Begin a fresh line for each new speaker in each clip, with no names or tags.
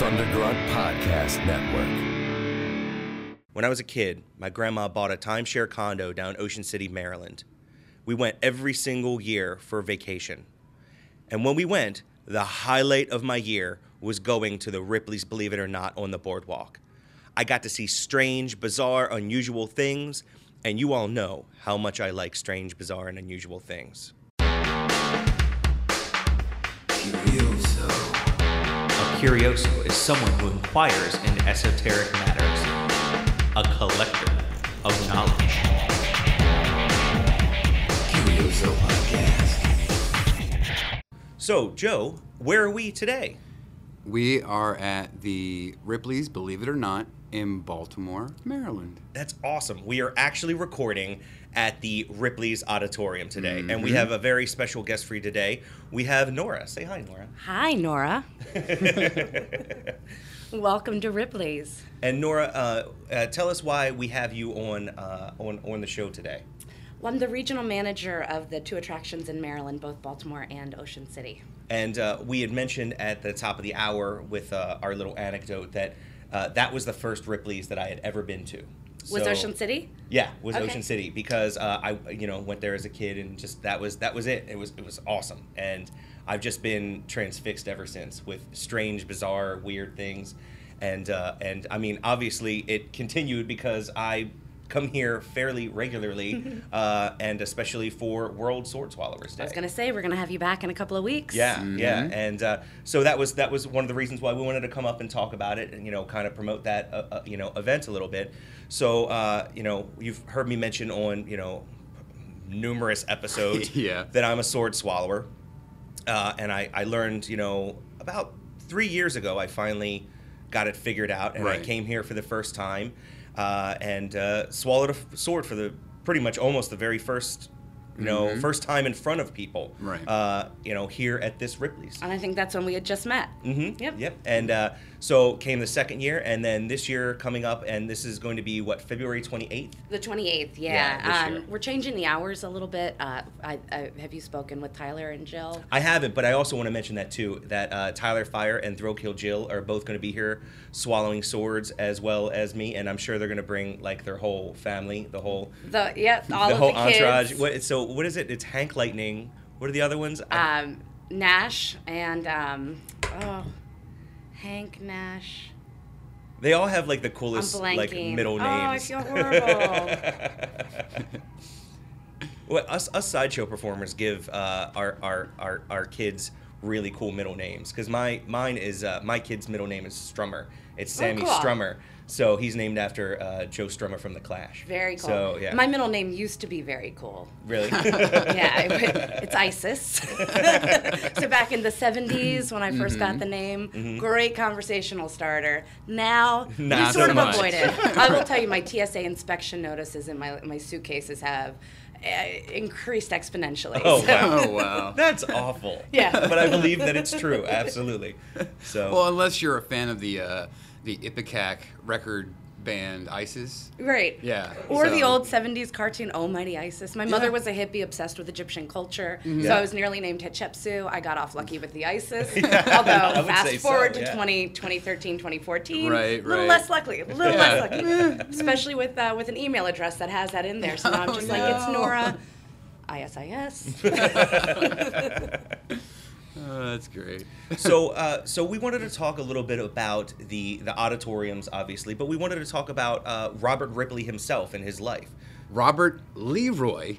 Thundergrunt Podcast Network.
When I was a kid, my grandma bought a timeshare condo down Ocean City, Maryland. We went every single year for vacation. And when we went, the highlight of my year was going to the Ripley's Believe It or Not on the boardwalk. I got to see strange, bizarre, unusual things, and you all know how much I like strange, bizarre, and unusual things.
Curioso is someone who inquires into esoteric matters, a collector of knowledge.
Curioso Podcast.
So, Joe, where are we today?
We are at the Ripley's, believe it or not, in Baltimore, Maryland.
That's awesome. We are actually recording at the Ripley's Odditorium today, and
Mm-hmm.
we have a very special guest for you today. We have Nora. Say hi, Nora.
Hi, Nora. Welcome to Ripley's.
And Nora, uh, uh, tell us why we have you on uh, on on the show today.
Well, I'm the regional manager of the two attractions in Maryland, both Baltimore and Ocean City.
And uh, we had mentioned at the top of the hour with uh, our little anecdote that uh, that was the first Ripley's that I had ever been to.
Was
So-
Ocean City?
Yeah, was
Okay.
Ocean City because uh, I you know went there as a kid and just that was that was it. It was it was awesome, and I've just been transfixed ever since with strange, bizarre, weird things, and uh, and I mean obviously it continued because I come here fairly regularly, uh, and especially for World Sword Swallowers Day.
I was going to say, we're going to have you back in a couple of weeks.
Yeah, yeah, and uh, so that was that was one of the reasons why we wanted to come up and talk about it, and you know, kind of promote that uh, uh, you know event a little bit. So uh, you know, you've heard me mention on you know numerous episodes
Yeah.
that I'm a sword swallower, uh, and I I learned you know about three years ago I finally got it figured out, and I came here for the first time uh, and uh, swallowed a f- sword for the pretty much almost the very first. You know, first time in front of people,
Mm-hmm. Right.
Uh, you know, here at this Ripley's.
And I think that's when we had just met.
Mm-hmm.
Yep.
Yep. And uh, so came the second year, and then this year coming up, and this is going to be what February twenty eighth.
The 28th,
Yeah,
yeah. um, we're changing the hours a little bit. Uh, I, I, have you spoken with Tyler and Jill?
I haven't, but I also want to mention that too. That uh, Tyler Fyre and Thrill Kill Jill are both going to be here, swallowing swords as well as me, and I'm sure they're going to bring like their whole family, the whole
The yeah, all
the
of
whole
the kids.
entourage. What, so what is it? It's Hank Lightning. What are the other ones?
Um, Nash and um, oh, Hank Nash.
they all have like the coolest like middle names.
Oh, I
names.
feel horrible.
Well, us, us sideshow performers give uh, our, our, our, our kids really cool middle names because my mine is uh, my kid's middle name is Strummer. It's Sammy
Oh, cool.
Strummer, so he's named after uh, Joe Strummer from the Clash.
Very cool.
So yeah,
My middle name used to be very cool.
really.
Yeah, it- it's Isis. so back in the 70s when I 1st got
Mm-hmm.
the name, great conversational starter. Now,
Not
we
so
sort of
much.
avoid it. I will tell you, my TSA inspection notices in my, my suitcases have uh, increased exponentially.
Oh,
So-
wow.
Oh, wow.
That's awful.
Yeah.
but I believe that it's true. Absolutely. So
Well, unless you're a fan of the uh, the Ipecac record band ISIS.
Right.
Yeah,
Or the old 70s cartoon, Almighty Isis. My mother
Yeah.
was a hippie obsessed with Egyptian culture.
Yeah.
So I was nearly named Hatshepsut. I got off lucky with the Isis. Although, fast
say so,
forward to
yeah.
20, 2013, 2014.
Right,
A little
right.
less lucky. A little
Yeah.
less lucky. Especially with, uh, with an email address that has that in there. So now I'm
Oh,
just like, it's. Nora. ISIS.
Oh, that's great.
so uh, so we wanted to talk a little bit about the the odditoriums, obviously, but we wanted to talk about uh, Robert Ripley himself and his life.
Robert Leroy.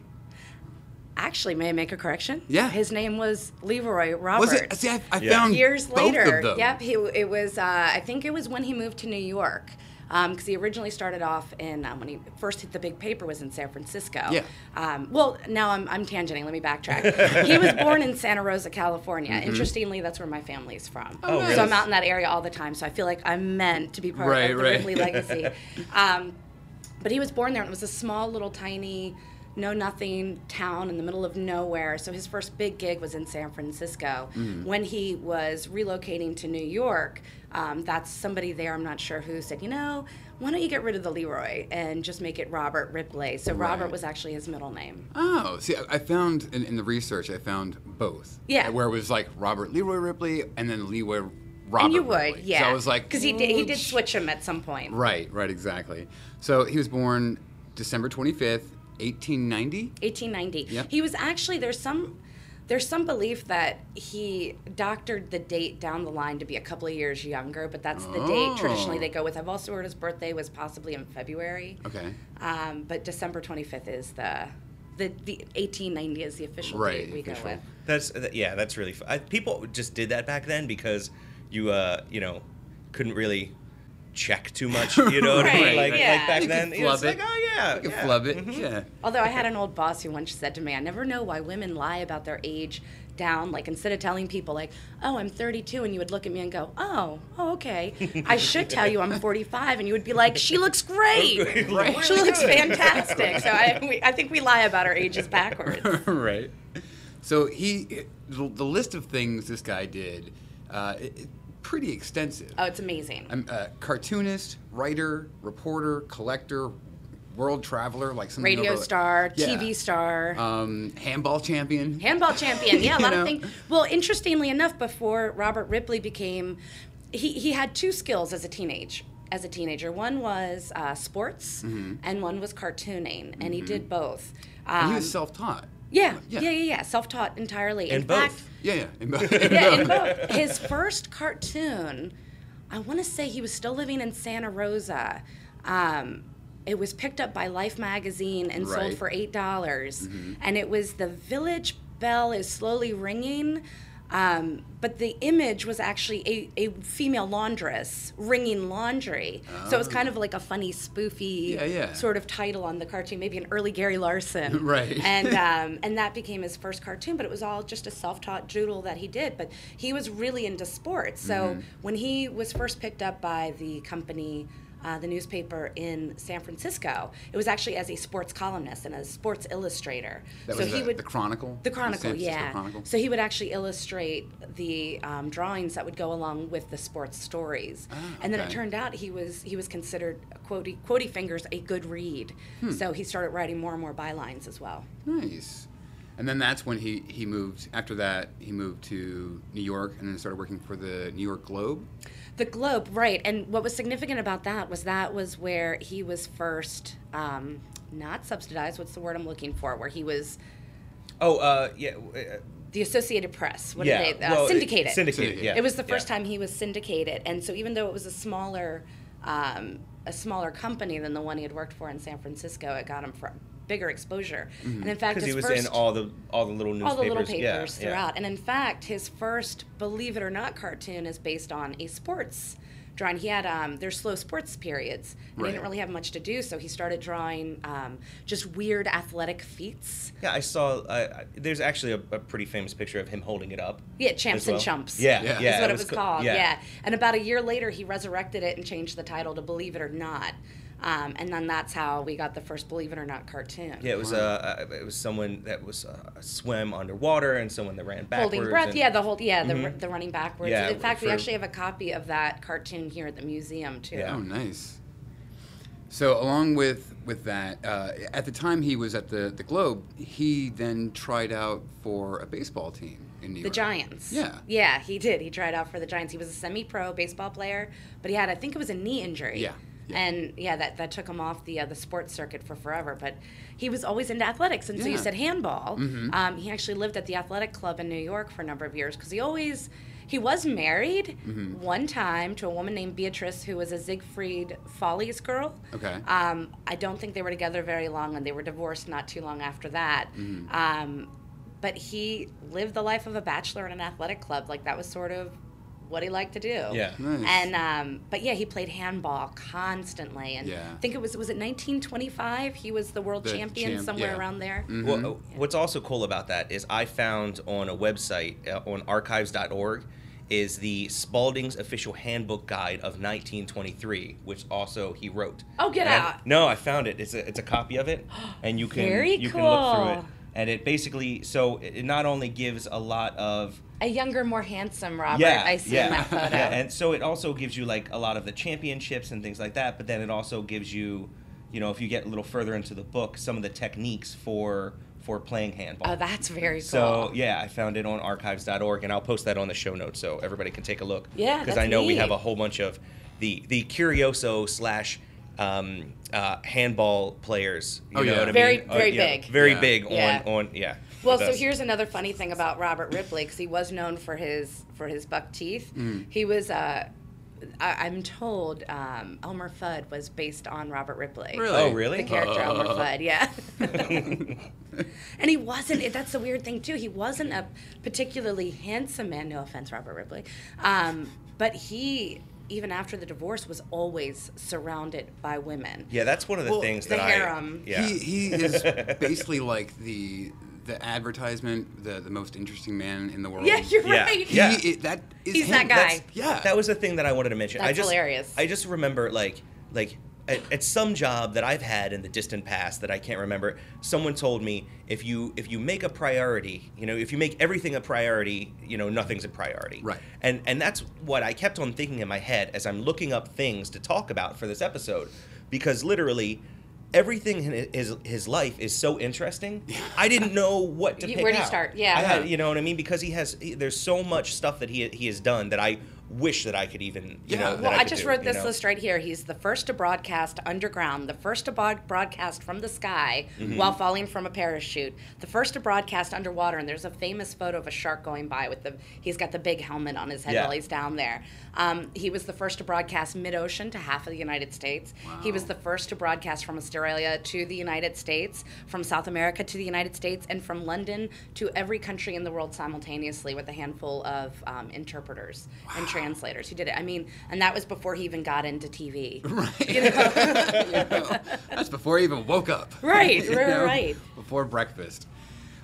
Actually, may I make a correction?
Yeah.
His name was Leroy Robert.
Was it? See, I, I
Yeah.
found
years
both
later.
Of them.
Yep, he, it was. Uh, I think it was when he moved to New York, because he originally started off in um, when he first hit the big paper was in San Francisco.
Yeah.
Um, well, now I'm, I'm tangenting. Let me backtrack. he was born in Santa Rosa, California. Interestingly, that's where my family's from.
Mm-hmm. Oh, really?
So I'm out in that area all the time. So I feel like I'm meant to be part
Right,
of the
right.
Ripley legacy. Um, but he was born there, and it was a small little tiny know nothing town in the middle of nowhere. So his first big gig was in San Francisco.
Mm.
When he was relocating to New York, um, that's somebody there, I'm not sure who, said, you know, why don't you get rid of the Leroy and just make it Robert Ripley? So Robert was actually his middle name.
Oh, see, I- found in, in the research, I found both.
Yeah.
Where it was like Robert Leroy Ripley and then Leroy Robert
and you would,
Ripley.
yeah.
So I was like,
because he did, he did switch him at some point.
Right, right, exactly. So he was born December 25th, 1890.
1890.
Yep.
He was actually there's some there's some belief that he doctored the date down the line to be a couple of years younger, but that's the date traditionally
Oh.
they go with. I've also heard his birthday was possibly in February.
Okay.
Um, but December 25th is the the the 1890 is the official
Right,
date we
official.
go with.
That's yeah, that's really. F- I, people just did that back then because you uh you know couldn't really check too much. You know what I mean?
Right,
Like
yeah.
like back
You
then, you know, it's
flub
like oh yeah,
You can
yeah.
flub it.
Mhm.
Yeah.
Although I had an old boss who once said to me, I never know why women lie about their age down. Like instead of telling people like, oh, I'm 32, and you would look at me and go, oh, oh okay. I should tell you I'm 45, and you would be like, she looks great.
Right.
She looks fantastic. So I, we, I think we lie about our ages backwards.
right. So he, the, the list of things this guy did, uh, it, it- pretty extensive.
Oh, it's amazing.
I'm a cartoonist, writer, reporter, collector, world traveler, like some
Radio
over-
star,
Yeah.
TV star.
um, handball champion.
Handball champion. Yeah, a lot
know?
of things. Well, interestingly enough, before Robert Ripley became, he, he had two skills as a teenage as a teenager. One was uh, sports, and one was cartooning, and he did both. Um,
he was self-taught.
Yeah,
Yeah.
yeah, yeah, yeah, Self-taught entirely.
In
in
both.
fact,
Yeah, yeah. in both.
yeah, in both. His first cartoon, I want to say he was still living in Santa Rosa. Um, it was picked up by Life magazine and sold for eight dollars, and it was the village bell is slowly ringing. Um, but the image was actually a, a female laundress ringing laundry. So it was kind of like a funny, spoofy
Yeah, yeah.
sort of title on the cartoon, maybe an early Gary Larson.
Right.
And um, and that became his first cartoon, but it was all just a self-taught doodle that he did. But he was really into sports. So
Mm-hmm.
when he was first picked up by the company, uh, the newspaper in San Francisco, it was actually as a sports columnist and a sports illustrator.
That
so
was
he
the-
would
the Chronicle?
The
The
Chronicle,
San
yeah.
Chronicle?
So he would actually illustrate the um, drawings that would go along with the sports stories. and then it
Ah,
turned out he was he was considered quotey quotey fingers a good read.
Hmm.
So he started writing more and more bylines as well.
Nice. And then that's when he, he moved. After that, he moved to New York and then started working for the New York Globe.
The Globe, right. And what was significant about that was that was where he was first um, not subsidized. What's the word I'm looking for? Where he was
Oh uh yeah. uh,
the Associated Press. What
yeah.
did they? Uh,
well,
syndicated.
Syndicated. Yeah.
It was the first
yeah.
time he was syndicated, and so even though it was a smaller, um, a smaller company than the one he had worked for in San Francisco, it got him for bigger exposure. And in fact,
because
his
he was
first,
in all the all the little newspapers.
all the little
yeah,
papers
yeah.
throughout. And in fact, his first Believe It or Not cartoon is based on a sports drawing. He had um, there's slow sports periods. And
Right.
He didn't really have much to do, so he started drawing um, just weird athletic feats.
Yeah, I saw. Uh, I- there's actually a, a pretty famous picture of him holding it up.
Yeah, champs
well.
and chumps.
Yeah,
Yeah.
yeah,
is what it
was
was
co-
called. Yeah. And about a year later, he resurrected it and changed the title to Believe It or Not. Um, and then that's how we got the first Believe It or Not cartoon.
Yeah, it was uh, uh, it was someone that was uh, swim underwater and someone that ran backwards.
Holding breath,
and-
yeah, the whole, yeah, the, the running backwards.
Yeah,
In fact, we actually have a copy of that cartoon here at the museum too.
Yeah.
Oh, nice. So along with with that, uh, at the time he was at the the Globe, he then tried out for a baseball team in New
The
York.
The Giants.
Yeah.
Yeah, he did. He tried out for the Giants. He was a semi-pro baseball player, but he had, I think it was a knee injury.
Yeah, yeah.
And yeah, that, that took him off the uh, the sports circuit for forever. But he was always into athletics, and so you said handball.
Mm-hmm.
Um, he actually lived at the athletic club in New York for a number of years because he always he was married
Mm-hmm.
one time to a woman named Beatrice who was a Ziegfeld Follies girl.
Okay.
Um, I don't think they were together very long, and they were divorced not too long after that.
Mm-hmm.
Um, but he lived the life of a bachelor in an athletic club. Like that was sort of what he liked to do.
Yeah.
Nice.
And um, but yeah, he played handball constantly, and
Yeah.
I think it was was it 1925. He was the world
The
champion
champ-
somewhere
yeah.
around there.
Well, what's also cool about that is I found on a website uh, on archives.org is the Spalding's official handbook guide of 1923, which also he wrote.
Oh, get
And-
out.
No, I found it. It's a it's a copy of it, and you can
Very
you can look through it. And it basically so it not only gives a lot of
A younger, more handsome Robert.
yeah,
I see
yeah,
in that photo.
yeah, and so it also gives you like a lot of the championships and things like that. But then it also gives you, you know, if you get a little further into the book, some of the techniques for for playing handball.
Oh, that's very cool.
So yeah, I found it on archives.org, and I'll post that on the show notes so everybody can take a look.
Yeah,
because I know we have a whole bunch of the the curioso slash um, uh, handball players. You
Oh,
know
yeah.
what I
Very-
mean? Uh,
very
yeah,
big.
Very
Yeah.
big
Yeah.
on on yeah.
Well, so here's another funny thing about Robert Ripley, because he was known for his for his buck teeth. He was, uh, I, I'm told, um, Elmer Fudd was based on Robert Ripley.
Really?
Oh, really?
The character Elmer Fudd, yeah. and he wasn't. That's the weird thing too. He wasn't a particularly handsome man. No offense, Robert Ripley, um, but he. Even after the divorce, was always surrounded by women.
Yeah, that's one of the
Well,
things
the
that
harem.
I yeah.
He he is basically like the the advertisement, the the most interesting man in the world.
Yeah, you're
Yeah.
right.
He,
Yeah.
it- that is
He's
him.
that guy.
That's- yeah.
that was the thing that I wanted to mention. I
That's
just,
hilarious.
I just remember like like at, at some job that I've had in the distant past that I can't remember, someone told me if you if you make a priority, you know, if you make everything a priority, you know, nothing's a priority.
Right.
And and that's what I kept on thinking in my head as I'm looking up things to talk about for this episode, because literally. Everything in his his life is so interesting. I didn't know what to
You-
pick
where do you
out.
start? Yeah.
I had, you know what I mean? Because he has, he, there's so much stuff that he he has done that I wish that I could even, you
Yeah.
know.
Well,
that
Well, I,
could
just
do,
wrote
you
this
know?
list right here. He's the first to broadcast underground, the first to bod- broadcast from the sky
Mm-hmm.
while falling from a parachute, the first to broadcast underwater. And there's a famous photo of a shark going by with the. He's got the big helmet on his head
Yeah.
while he's down there. Um, he was the first to broadcast mid-ocean to half of the United States. He was the first to broadcast from Australia to the United States, from South America to the United States, and from London to every country in the world simultaneously with a handful of um, interpreters and translators. He did it. I mean, and that was before he even got into TV. Right.
That's before he even woke up.
Right, right,
know,
right.
Before breakfast.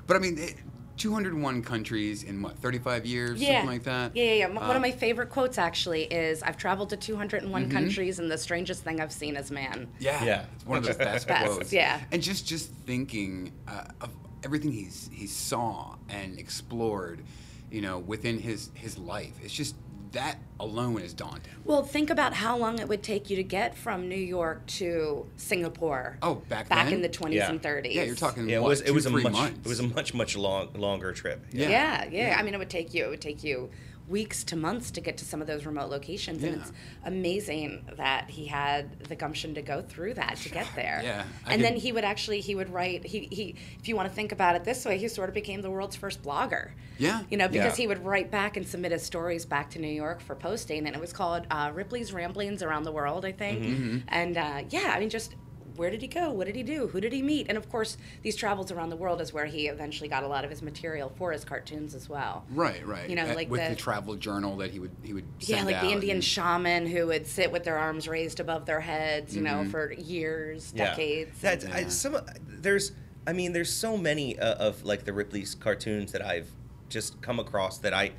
But I mean, it, 201 countries in what, 35 years,
Yeah.
something like that.
Yeah, yeah, yeah. M- One
Um,
of my favorite quotes actually is I've traveled to 201
Mm-hmm.
countries and the strangest thing I've seen is man.
Yeah,
Yeah.
It's one of the best,
Best,
quotes.
yeah.
And just just thinking uh, of everything he's he saw and explored, you know, within his his life. It's just that alone is daunting.
Well, think about how long it would take you to get from New York to Singapore.
Oh, back
back
then?
in the 20s
Yeah.
and 30s.
Yeah, you're talking.
Yeah, it
what,
was it
two,
was a much
months.
it was a much much long longer trip.
Yeah.
Yeah, yeah, I mean, it would take you. It would take you weeks to months to get to some of those remote locations, and it's amazing that he had the gumption to go through that to get there.
Yeah, I
and then he would actually he would write. He he. If you want to think about it this way, he sort of became the world's first blogger.
Yeah.
You know, because
Yeah.
he would write back and submit his stories back to New York for posting, and it was called uh, Ripley's Ramblings Around the World, I think.
Mm-hmm.
And uh, yeah, I mean, just where did he go? What did he do? Who did he meet? And of course, these travels around the world is where he eventually got a lot of his material for his cartoons as well.
Right, right.
You know, like
with
the-
the, travel journal that he would he would
Yeah,
send
like the Indian
and-
shaman who would sit with their arms raised above their heads, you know, for years,
Yeah.
decades.
That's I,
Yeah.
some there's I mean there's so many uh, of like the Ripley's cartoons that I've just come across that I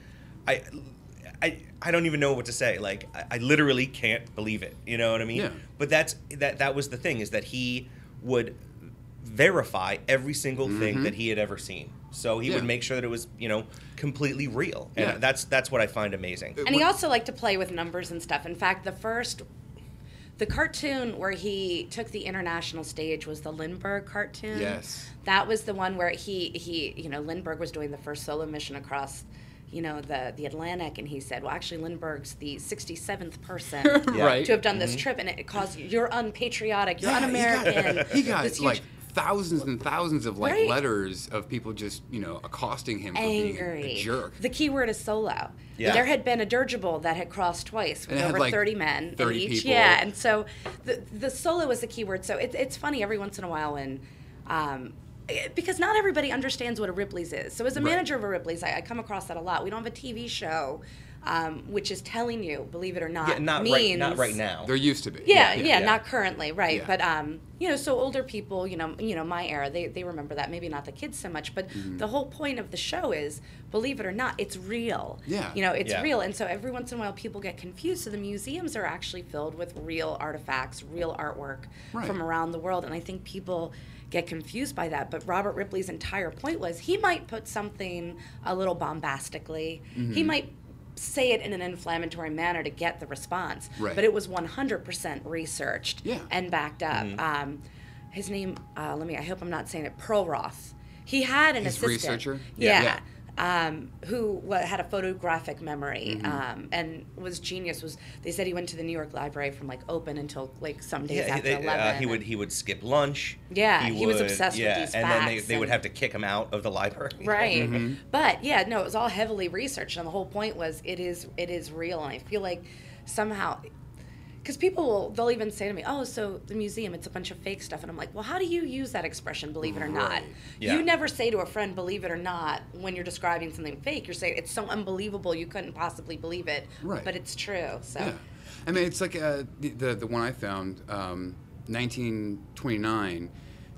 I I, I don't even know what to say. Like I, I literally can't believe it. You know what I mean?
Yeah.
But that's that that was the thing is that he would verify every single thing that he had ever seen. So he
Mm-hmm. Yeah.
would make sure that it was, you know, completely real. And
Yeah.
that's that's what I find amazing.
And he also liked to play with numbers and stuff. In fact, the first, the cartoon where he took the international stage was the Lindbergh cartoon.
Yes.
That was the one where he he you know Lindbergh was doing the first solo mission across. You know the the Atlantic, and he said, "Well, actually, Lindbergh's the 67th person
Yeah.
Right.
to have done this trip, and it caused you're unpatriotic, you're
Yeah,
un-American."
He got, he got
huge-
like thousands and thousands of like
Right.
letters of people just you know accosting him for being
angry.
a jerk.
The key word is solo.
Yeah.
There had been a dirigible that had crossed twice with
And it had,
over
like,
30 men
30
in each.
people.
Yeah, and so the the solo was the key word. So it, it's funny every once in a while when. Um, because not everybody understands what a Ripley's is. So as a
Right.
manager of a Ripley's, I, I come across that a lot. We don't have a TV show, um, which is telling you, believe it or not,
Yeah, not
means
right not right now.
There used to be.
yeah, yeah, not currently, right?
Yeah.
But um, you know, so older people, you know, you know, my era, they, they remember that. Maybe not the kids so much, but
Mm-hmm.
the whole point of the show is, believe it or not, it's real.
Yeah.
You know, it's
Yeah.
real, and so every once in a while, people get confused. So the museums are actually filled with real artifacts, real artwork
Right.
from around the world, and I think people get confused by that. But Robert Ripley's entire point was he might put something a little bombastically.
Mm-hmm.
He might say it in an inflammatory manner to get the response.
Right.
But it was 100% researched
Yeah.
and backed up. Um, his name, uh, let me, I hope I'm not saying it, Pearlroth. He had an
His
assistant.
researcher?
Yeah.
Yeah.
Um, who had a photographic memory
Mm-hmm.
um, and was genius. Was they said he went to the New York Library from like open until like some days
Yeah,
after
they- uh,
eleven.
he would he would skip lunch.
Yeah, he was obsessed with
yeah,
these
and then they,
facts
they would have to kick him out of the library.
right
Mm-hmm.
but yeah no it was all heavily researched and the whole point was it is it is real and i feel like somehow because people will they'll even say to me oh so the museum it's a bunch of fake stuff and i'm like well how do you use that expression believe it or not
Right.
Yeah.
you never say to a friend believe it or not when you're describing something fake you're saying it's so unbelievable you couldn't possibly believe it
Right.
but it's true so
Yeah. I mean, it's like uh, the, the the one I found, um, 1929.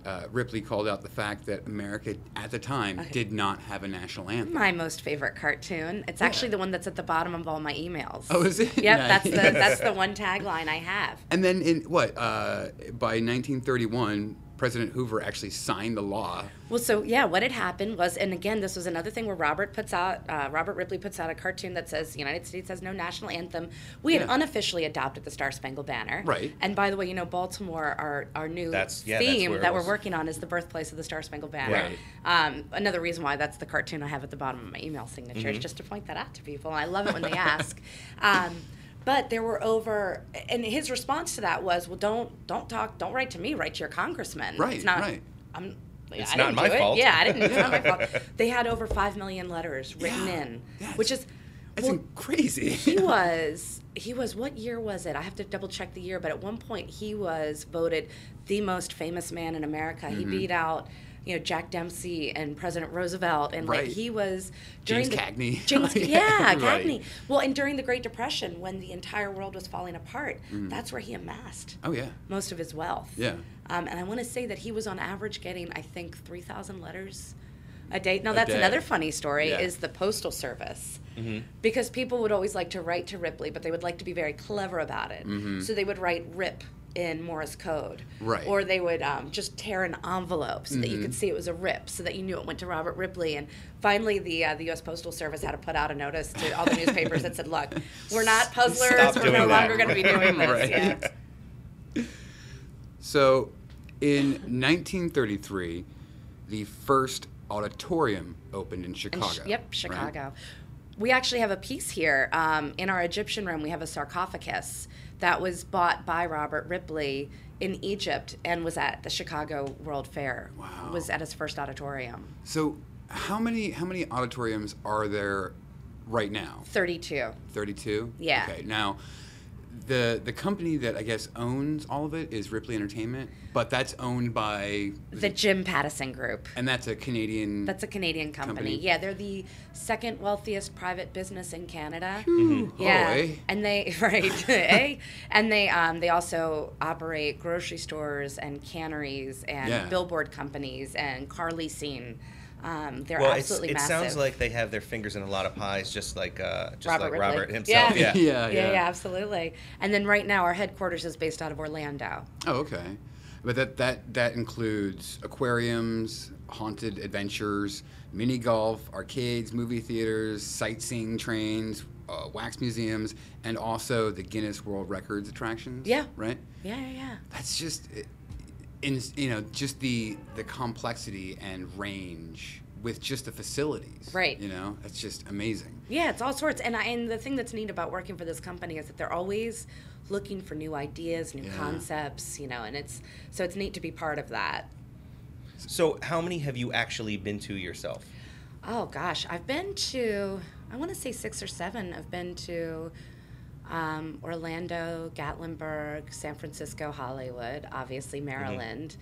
Uh, Ripley called out the fact that America at the time did not have a national anthem.
my most favorite cartoon. It's actually the one that's at the bottom of all my emails.
Oh, is it?
Yep, that's the that's the one tagline I have.
And then in what? Uh, by 1931, President Hoover actually signed the law.
Well, so yeah, what had happened was, and again, this was another thing where Robert puts out, uh, Robert Ripley puts out a cartoon that says the United States has no national anthem. We had unofficially adopted the Star Spangled Banner.
Right.
And by the way, you know, Baltimore, our our new
That's- yeah,
theme
where it
that we're working on is the birthplace of the Star Spangled Banner.
Right.
Um, another reason why that's the cartoon I have at the bottom of my email signature is just to point that out to people. I love it when they ask. Um, but there were over, and his response to that was, "Well, don't don't talk, don't write to me, write to your congressman.
Right,
It's not.
right.
I'm.
It's
I
not my
do it.
fault.
Yeah, I didn't. It's not my fault. They had over five million letters written
Yeah.
in,
Yeah,
which is.
It's
well,
crazy.
he was he was what year was it? I have to double check the year, but at one point he was voted the most famous man in America. He
Mm-hmm.
beat out you know Jack Dempsey and President Roosevelt, and
Right.
like he was during
James
the
Cagney.
James,
Yeah,
yeah,
right.
Well, and during the Great Depression, when the entire world was falling apart, mm. that's where he amassed
oh yeah.
most of his wealth.
Yeah.
Um, and I want to say that he was on average getting, I think, 3,000 letters a day. Now,
A
that's
day.
another funny story
Yeah.
is the Postal Service. Mm-hmm. Because people would always like to write to Ripley, but they would like to be very clever about it. Mm-hmm. So they would write RIP in Morse code.
Right.
Or they would um, just tear an envelope so that you could see it was a RIP, so that you knew it went to Robert Ripley. And finally, the uh, the U.S. Postal Service had to put out a notice to all the newspapers that said, "Look, we're not puzzlers.
Stop
we're no
that."
longer going to be doing this."
Right.
Yeah.
So, in 1933, the first odditorium opened in
In
Chicago.
Ch- yep,
right?
Chicago. We actually have a piece here um, in our Egyptian room. We have a sarcophagus that was bought by Robert Ripley in Egypt and was at the Chicago World Fair.
Wow.
Was at his first odditorium.
So, how many how many odditoriums are there right now?
Thirty-two.
32?
Yeah.
Okay. Now, the the company that I guess owns all of it is Ripley Entertainment, but that's owned by
The Jim Pattison Group.
and that's a Canadian
That's a Canadian company.
Company.
Yeah, they're the second wealthiest private business in Canada.
Oh,
Yeah,
eh?
and they right, eh? and they um, they also operate grocery stores and canneries and
Yeah.
billboard companies and car leasing. Um, they're
Well, it's,
absolutely
it
massive.
sounds like they have their fingers in a lot of pies, just like uh, just
Robert
like
Ripley.
Robert himself.
Yeah.
Yeah.
Yeah,
yeah,
yeah.
yeah, absolutely. And then right now our headquarters is based out of Orlando.
Oh, okay. But that that that includes aquariums, haunted adventures, mini golf, arcades, movie theaters, sightseeing trains, uh, wax museums, and also the Guinness World Records attractions.
Yeah.
Right.
Yeah, yeah, yeah.
That's just, in you know, just the the complexity and range with just the facilities.
Right.
You know, it's just amazing.
Yeah, it's all sorts. And I, and the thing that's neat about working for this company is that they're always looking for new ideas, new
Yeah.
concepts, you know, and it's so it's neat to be part of that.
So, how many have you actually been to yourself?
Oh gosh, I've been to I want to say 6 or 7. I've been to um, Orlando, Gatlinburg, San Francisco, Hollywood, obviously Maryland.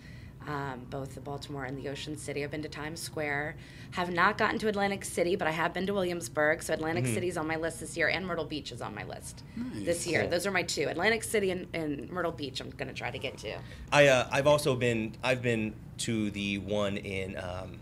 Um, both the Baltimore and the Ocean City. I've been to Times Square. Have not gotten to Atlantic City, but I have been to Williamsburg. So Atlantic City's on my list this year, and Myrtle Beach is on my list this year. Those are my two: Atlantic City and, and Myrtle Beach. I'm going to try to get to.
I uh, I've also been I've been to the one in um,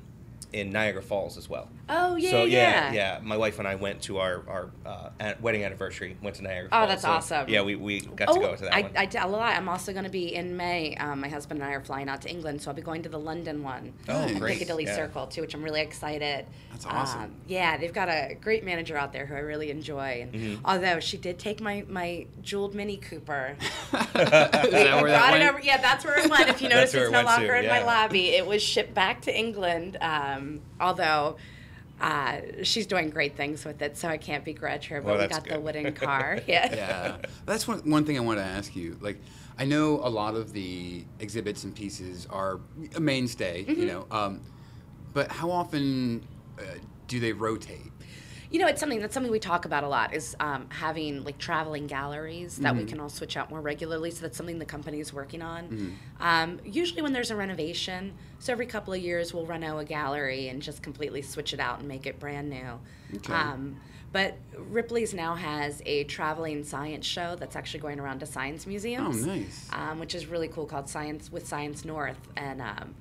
in Niagara Falls as well.
Oh yeah,
so
yeah,
yeah, My wife and I went to our our uh, an- wedding anniversary. Went to Niagara.
Oh,
Falls.
that's
So,
awesome.
Yeah, we, we got to go to that
Oh, I,
one.
I tell a lie. I'm also going to be in May. Um, my husband and I are flying out to England, so I'll be going to the London one.
Oh,
Nice.
great.
Piccadilly
Yeah.
Circle too, which I'm really excited.
That's awesome.
Um, yeah, they've got a great manager out there who I really enjoy. And
Mm-hmm.
although she did take my my jeweled Mini Cooper,
Is that where that went?
over. Yeah, that's where it went. If you notice, it's
it
no
went to,
longer in my lobby. It was shipped back to England. Um, although uh, she's doing great things with it, so I can't begrudge her. But
Well,
we
that's
got the wooden car. Yeah.
yeah, that's one one thing I want to ask you. Like, I know a lot of the exhibits and pieces are a mainstay,
Mm-hmm.
you know, um, but how often uh, do they rotate?
You know, it's something that's something we talk about a lot is um, having like traveling galleries that we
Mm-hmm.
can all switch out more regularly. So that's something the company is working on.
Mm-hmm.
Um, usually, when there's a renovation, so every couple of years we'll reno a gallery and just completely switch it out and make it brand new.
Okay.
Um, but Ripley's now has a traveling science show that's actually going around to science museums.
Oh, nice.
Um, which is really cool, called Science with Science North. And um,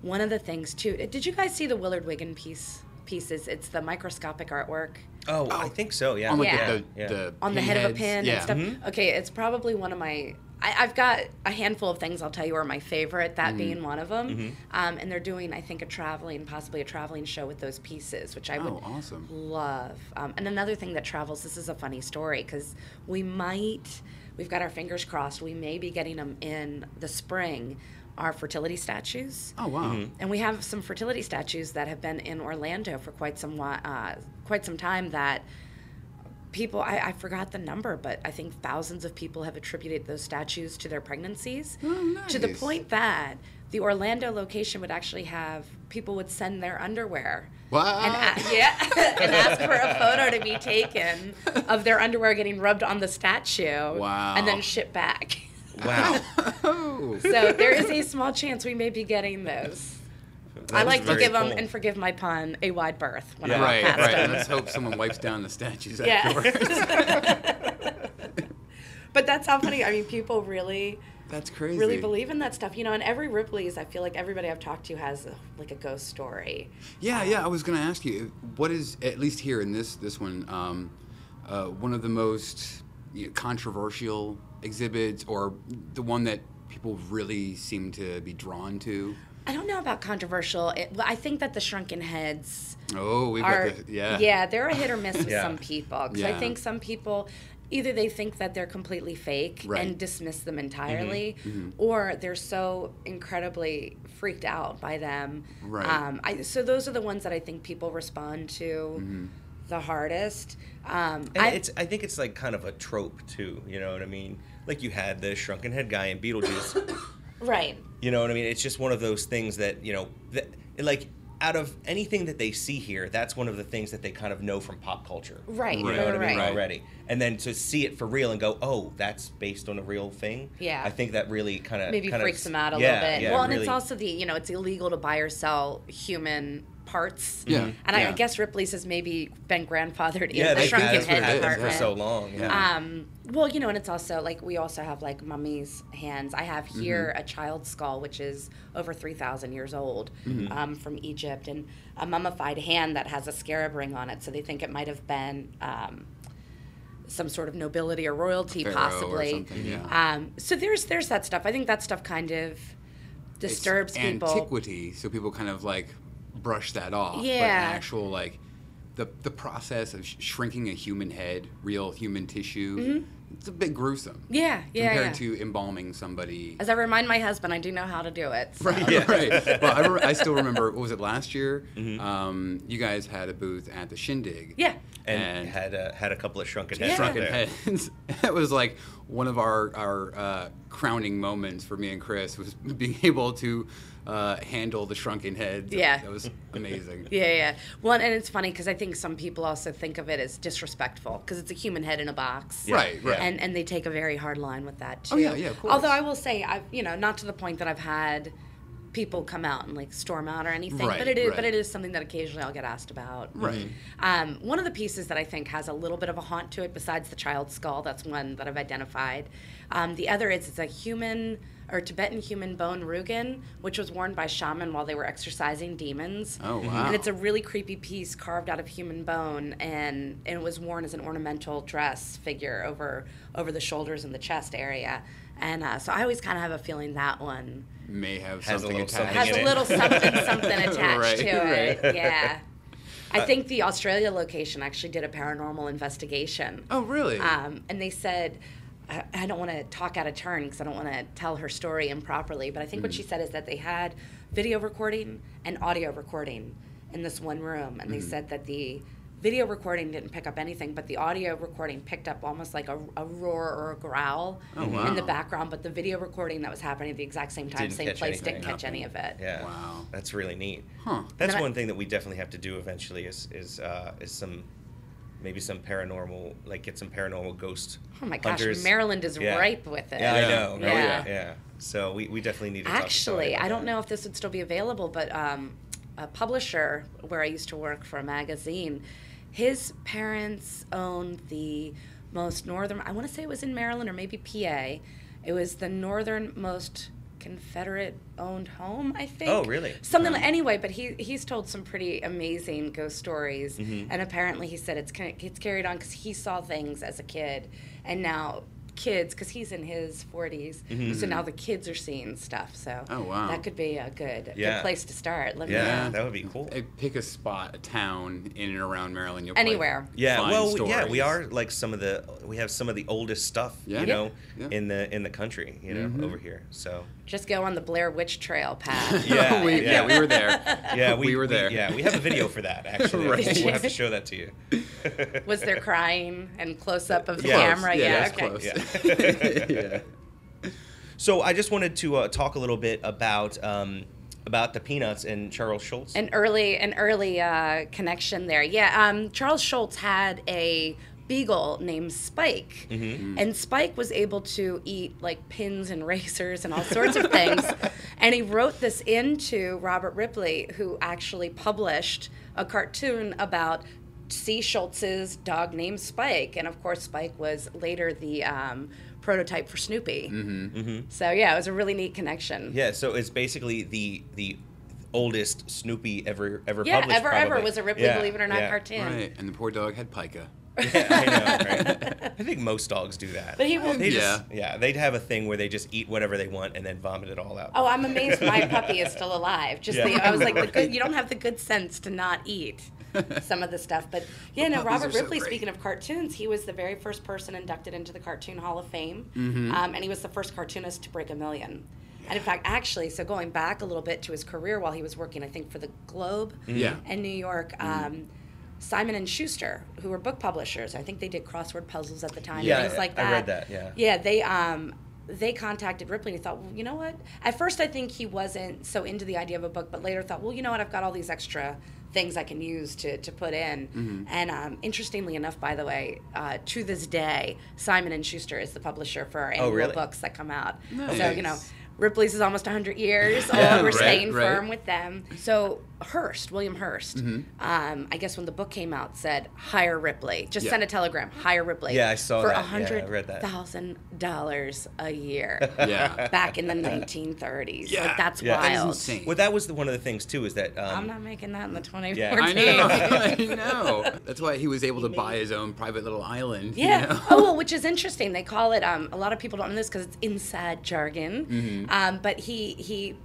one of the things too, did you guys see the Willard Wigan piece? Pieces. It's the microscopic artwork
Oh, I think so. Yeah.
On like
Yeah.
the,
Yeah.
the
on the head of a pin
yeah.
and stuff. Okay, it's probably one of my. I, I've got a handful of things I'll tell you are my favorite. That being one of them. Um, and they're doing, I think, a traveling, possibly a traveling show with those pieces, which I would
Oh, awesome.
love. Um, and another thing that travels. This is a funny story because we might. We've got our fingers crossed. We may be getting them in the spring. Our fertility statues.
Oh wow.
And we have some fertility statues that have been in Orlando for quite some whi- uh, quite some time. That people, I, I forgot the number, but I think thousands of people have attributed those statues to their pregnancies.
Oh, nice.
To the point that the Orlando location would actually have people would send their underwear.
What?
And a- yeah, and ask for a photo to be taken of their underwear getting rubbed on the statue.
Wow.
And then shipped back.
Wow.
Oh.
So there is a small chance we may be getting those. I like to
very
give them, and forgive my pun, a wide berth when
Yeah.
I'm
Right,
past
right.
them.
Let's hope someone wipes down the statues
Yeah.
afterwards.
But that's how funny. I mean, people really,
That's crazy.
really believe in that stuff. You know, and every Ripley's, I feel like everybody I've talked to has uh, like a ghost story.
Yeah, yeah. I was going to ask you, what is at least here in this this one, um, uh, one of the most you know, controversial exhibits, or the one that people really seem to be drawn to?
I don't know about controversial. It, well, I think that the shrunken heads
Oh, we've
are
got the yeah.
yeah they're a hit or miss with
Yeah.
some people because I think some people either they think that they're completely fake
Right.
and dismiss them entirely
Mm-hmm,
or they're so incredibly freaked out by them
Right.
um, I, so those are the ones that I think people respond to
Mm-hmm.
the hardest um,
And
I,
it's I think it's like kind of a trope too. You know what I mean? Like you had the shrunken head guy in Beetlejuice.
right
You know what I mean? It's just one of those things that you know that like out of anything that they see here, that's one of the things that they kind of know from pop culture.
Right,
You
Right,
know what I mean
right.
already, and then to see it for real and go, oh, that's based on a real thing.
Yeah.
I think that really kind of
maybe
kind
freaks them out a
yeah,
little bit.
Yeah,
well, and
really-
it's also the you know it's illegal to buy or sell human parts.
Yeah,
And I, I guess Ripley's has maybe been grandfathered
yeah,
in the
they
shrunken
has for,
head
it is,
for so long. Yeah.
Um, well, you know, and it's also like we also have like mummy's hands. I have here a child's skull, which is over 3,000 years old um, from Egypt, and a mummified hand that has a scarab ring on it. So they think it might have been um, some sort of nobility or royalty,
Pharaoh
possibly.
something, yeah.
Um, so there's there's that stuff. I think that stuff kind of
It's
disturbs people.
Antiquity, so people kind of like brush that off. But
Yeah.
actual like the the process of sh- shrinking a human head, real human tissue,
Mm-hmm.
it's a bit gruesome.
Yeah, yeah,
Compared
yeah.
to embalming somebody.
As I remind my husband, I do know how to do it. so-
Right, right. Well, I, re- I still remember. What was it last year?
Mm-hmm.
Um, you guys had a booth at the Shindig.
Yeah.
and,
and-
had uh, had a couple of shrunken heads. out
Shrunken
there.
heads. That was like one of our our uh, crowning moments for me and Chris was being able to uh, handle the shrunken heads.
Yeah.
that was amazing.
Yeah, yeah. Well, and it's funny because I think some people also think of it as disrespectful because it's a human head in a box.
Yeah,
Right, right.
And and they take a very hard line with that too.
Oh, yeah, yeah, of course.
Although I will say, I've you know not to the point that I've had people come out and like storm out or anything,
Right,
but it is but it is something that occasionally I'll get asked about.
Right.
Um, one of the pieces that I think has a little bit of a haunt to it, besides the child's skull, that's one that I've identified. Um, the other is it's a human or Tibetan human bone rugen, which was worn by shaman while they were exorcising demons.
Oh, wow.
And it's a really creepy piece carved out of human bone, and, and it was worn as an ornamental dress figure over over the shoulders and the chest area. And uh, so I always kind of have a feeling that one
May have
Has
something attached.
something
has a little something something attached
Right,
to it.
right.
Yeah. I think the Australia location actually did a paranormal investigation.
Oh, really?
Um, and they said, I, I don't want to talk out of turn because I don't want to tell her story improperly, but I think
Mm.
what she said is that they had video recording and audio recording. in this one room, and they
Mm-hmm.
said that the video recording didn't pick up anything, but the audio recording picked up almost like a, a roar or a growl
Oh,
in the background. But the video recording that was happening at the exact same time,
Didn't
same place,
anything.
didn't catch any of it.
Yeah.
Wow.
That's really neat.
Huh.
That's
And I-
one thing that we definitely have to do eventually is is uh, is some maybe some paranormal like get some paranormal ghost
Oh my gosh,
hunters.
Maryland is
Yeah.
ripe with it.
Yeah, I know. Right?
Yeah.
Yeah. So we, we definitely need to talk
Actually,
about
I don't know if this would still be available, but um, a publisher where I used to work for a magazine, his parents owned the most northern, I want to say it was in Maryland or maybe PA. It was the northernmost Confederate owned home, I think.
Oh, really?
Something like, anyway, but he he's told some pretty amazing ghost stories,
Mm-hmm.
and apparently he said it's it's carried on because he saw things as a kid, and now kids because he's in his 40s,
Mm-hmm.
so now the kids are seeing stuff. So
Oh, wow.
that could be a good
Yeah.
good place to start. Let
Yeah,
know.
that would be cool.
Pick a spot, a town in and around Maryland. You'll
Anywhere.
Yeah,
find
well, yeah, we are like some of the we have some of the oldest stuff,
Yeah.
you know,
Yeah.
in the in the country, you know,
Mhm.
over here. So
Just go on the Blair Witch Trail path.
Yeah,
we,
yeah.
we were there.
yeah, we,
we were there.
yeah, we have a video for that actually.
Right.
We'll have to show that to you.
Was there crying and close up of the
Yeah.
camera?
Yeah,
Yeah,
that's
okay.
close. yeah.
So I just wanted to uh, talk a little bit about um, about the Peanuts and Charles Schulz.
An early an early uh, connection there. Yeah, um, Charles Schulz had a beagle named Spike, and Spike was able to eat like pins and racers and all sorts of things. And he wrote this into Robert Ripley, who actually published a cartoon about C. Schulz's dog named Spike, and of course Spike was later the um, prototype for Snoopy. Mm-hmm. So yeah, it was a really neat connection.
yeah, so it's basically the the oldest Snoopy ever ever
Yeah,
published.
ever ever
probably.
was a Ripley
Yeah,
Believe It or Not
yeah.
cartoon.
Right. And the poor dog had pica.
Yeah, I know, right? I think most dogs do that.
But he will.
They just,
Yeah.
yeah, they'd have a thing where they just eat whatever they want and then vomit it all out.
Oh, I'm amazed my puppy is still alive. Just
Yeah.
the, I was like, the good, you don't have the good sense to not eat some of the stuff. But yeah, no, Robert
are so
Ripley. speaking of cartoons, he was the very first person inducted into the Cartoon Hall of Fame,
Mm-hmm.
um, and he was the first cartoonist to break a million. And in fact, actually, so going back a little bit to his career while he was working, I think for the Globe
Yeah.
in New York. Um, Simon and Schuster, who were book publishers, I think they did crossword puzzles at the time,
Yeah,
and things like
I
that.
read that, yeah.
Yeah, they um they contacted Ripley and he thought, well, you know what? At first, I think he wasn't so into the idea of a book, but later thought, well, you know what? I've got all these extra things I can use to, to put in.
Mm-hmm.
And um, interestingly enough, by the way, uh, to this day, Simon and Schuster is the publisher for our annual
Oh, really?
books that come out. So you know. Ripley's is almost 100 years old.
Yeah,
We're
right,
staying
right.
firm with them. So Hearst, William Hearst,
Mm-hmm.
um, I guess when the book came out, said hire Ripley. Just
Yeah.
send a telegram, hire Ripley.
Yeah, I saw
for
that.
a
Yeah, I
hundred
read that.
thousand dollars a year
Yeah.
back in the 1930s.
Yeah.
Like that's
Yeah.
That is
wild.
insane.
Well, that was the, one of the things too is that um,
I'm not making that in the 2014.
Yeah.
I know. I know. That's why he was able to buy his own private little island. you
Yeah.
know?
oh, well, which is interesting. They call it. Um, a lot of people don't know this because it's inside jargon.
Mm-hmm.
Um, but he he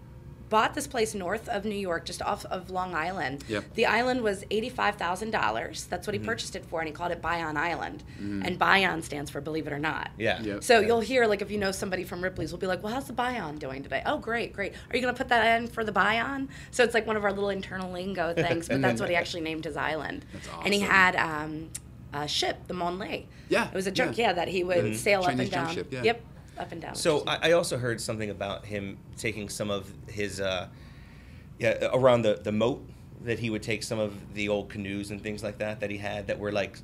bought this place north of New York, just off of Long Island.
Yep.
The island was eighty-five thousand dollars. That's what
Mm-hmm.
he purchased it for, and he called it Bion Island. Mm-hmm. And Bion stands for Believe It or Not.
yeah.
Yep.
So you'll hear like if you know somebody from Ripley's, we'll be like, "Well, how's the Bion doing today?" Oh, great, great. Are you going to put that in for the Bion? So it's like one of our little internal lingo things, but that's what he actually named his island.
That's awesome.
And he had um, a ship, the Mon Lei.
Yeah,
It was a junk,
yeah.
yeah, that he would sail up
Chinese
and
junk
down.
ship, yeah.
Yep, up and down.
So I, I also heard something about him taking some of his, uh, yeah, around the the moat that he would take some of the old canoes and things like that that he had that were like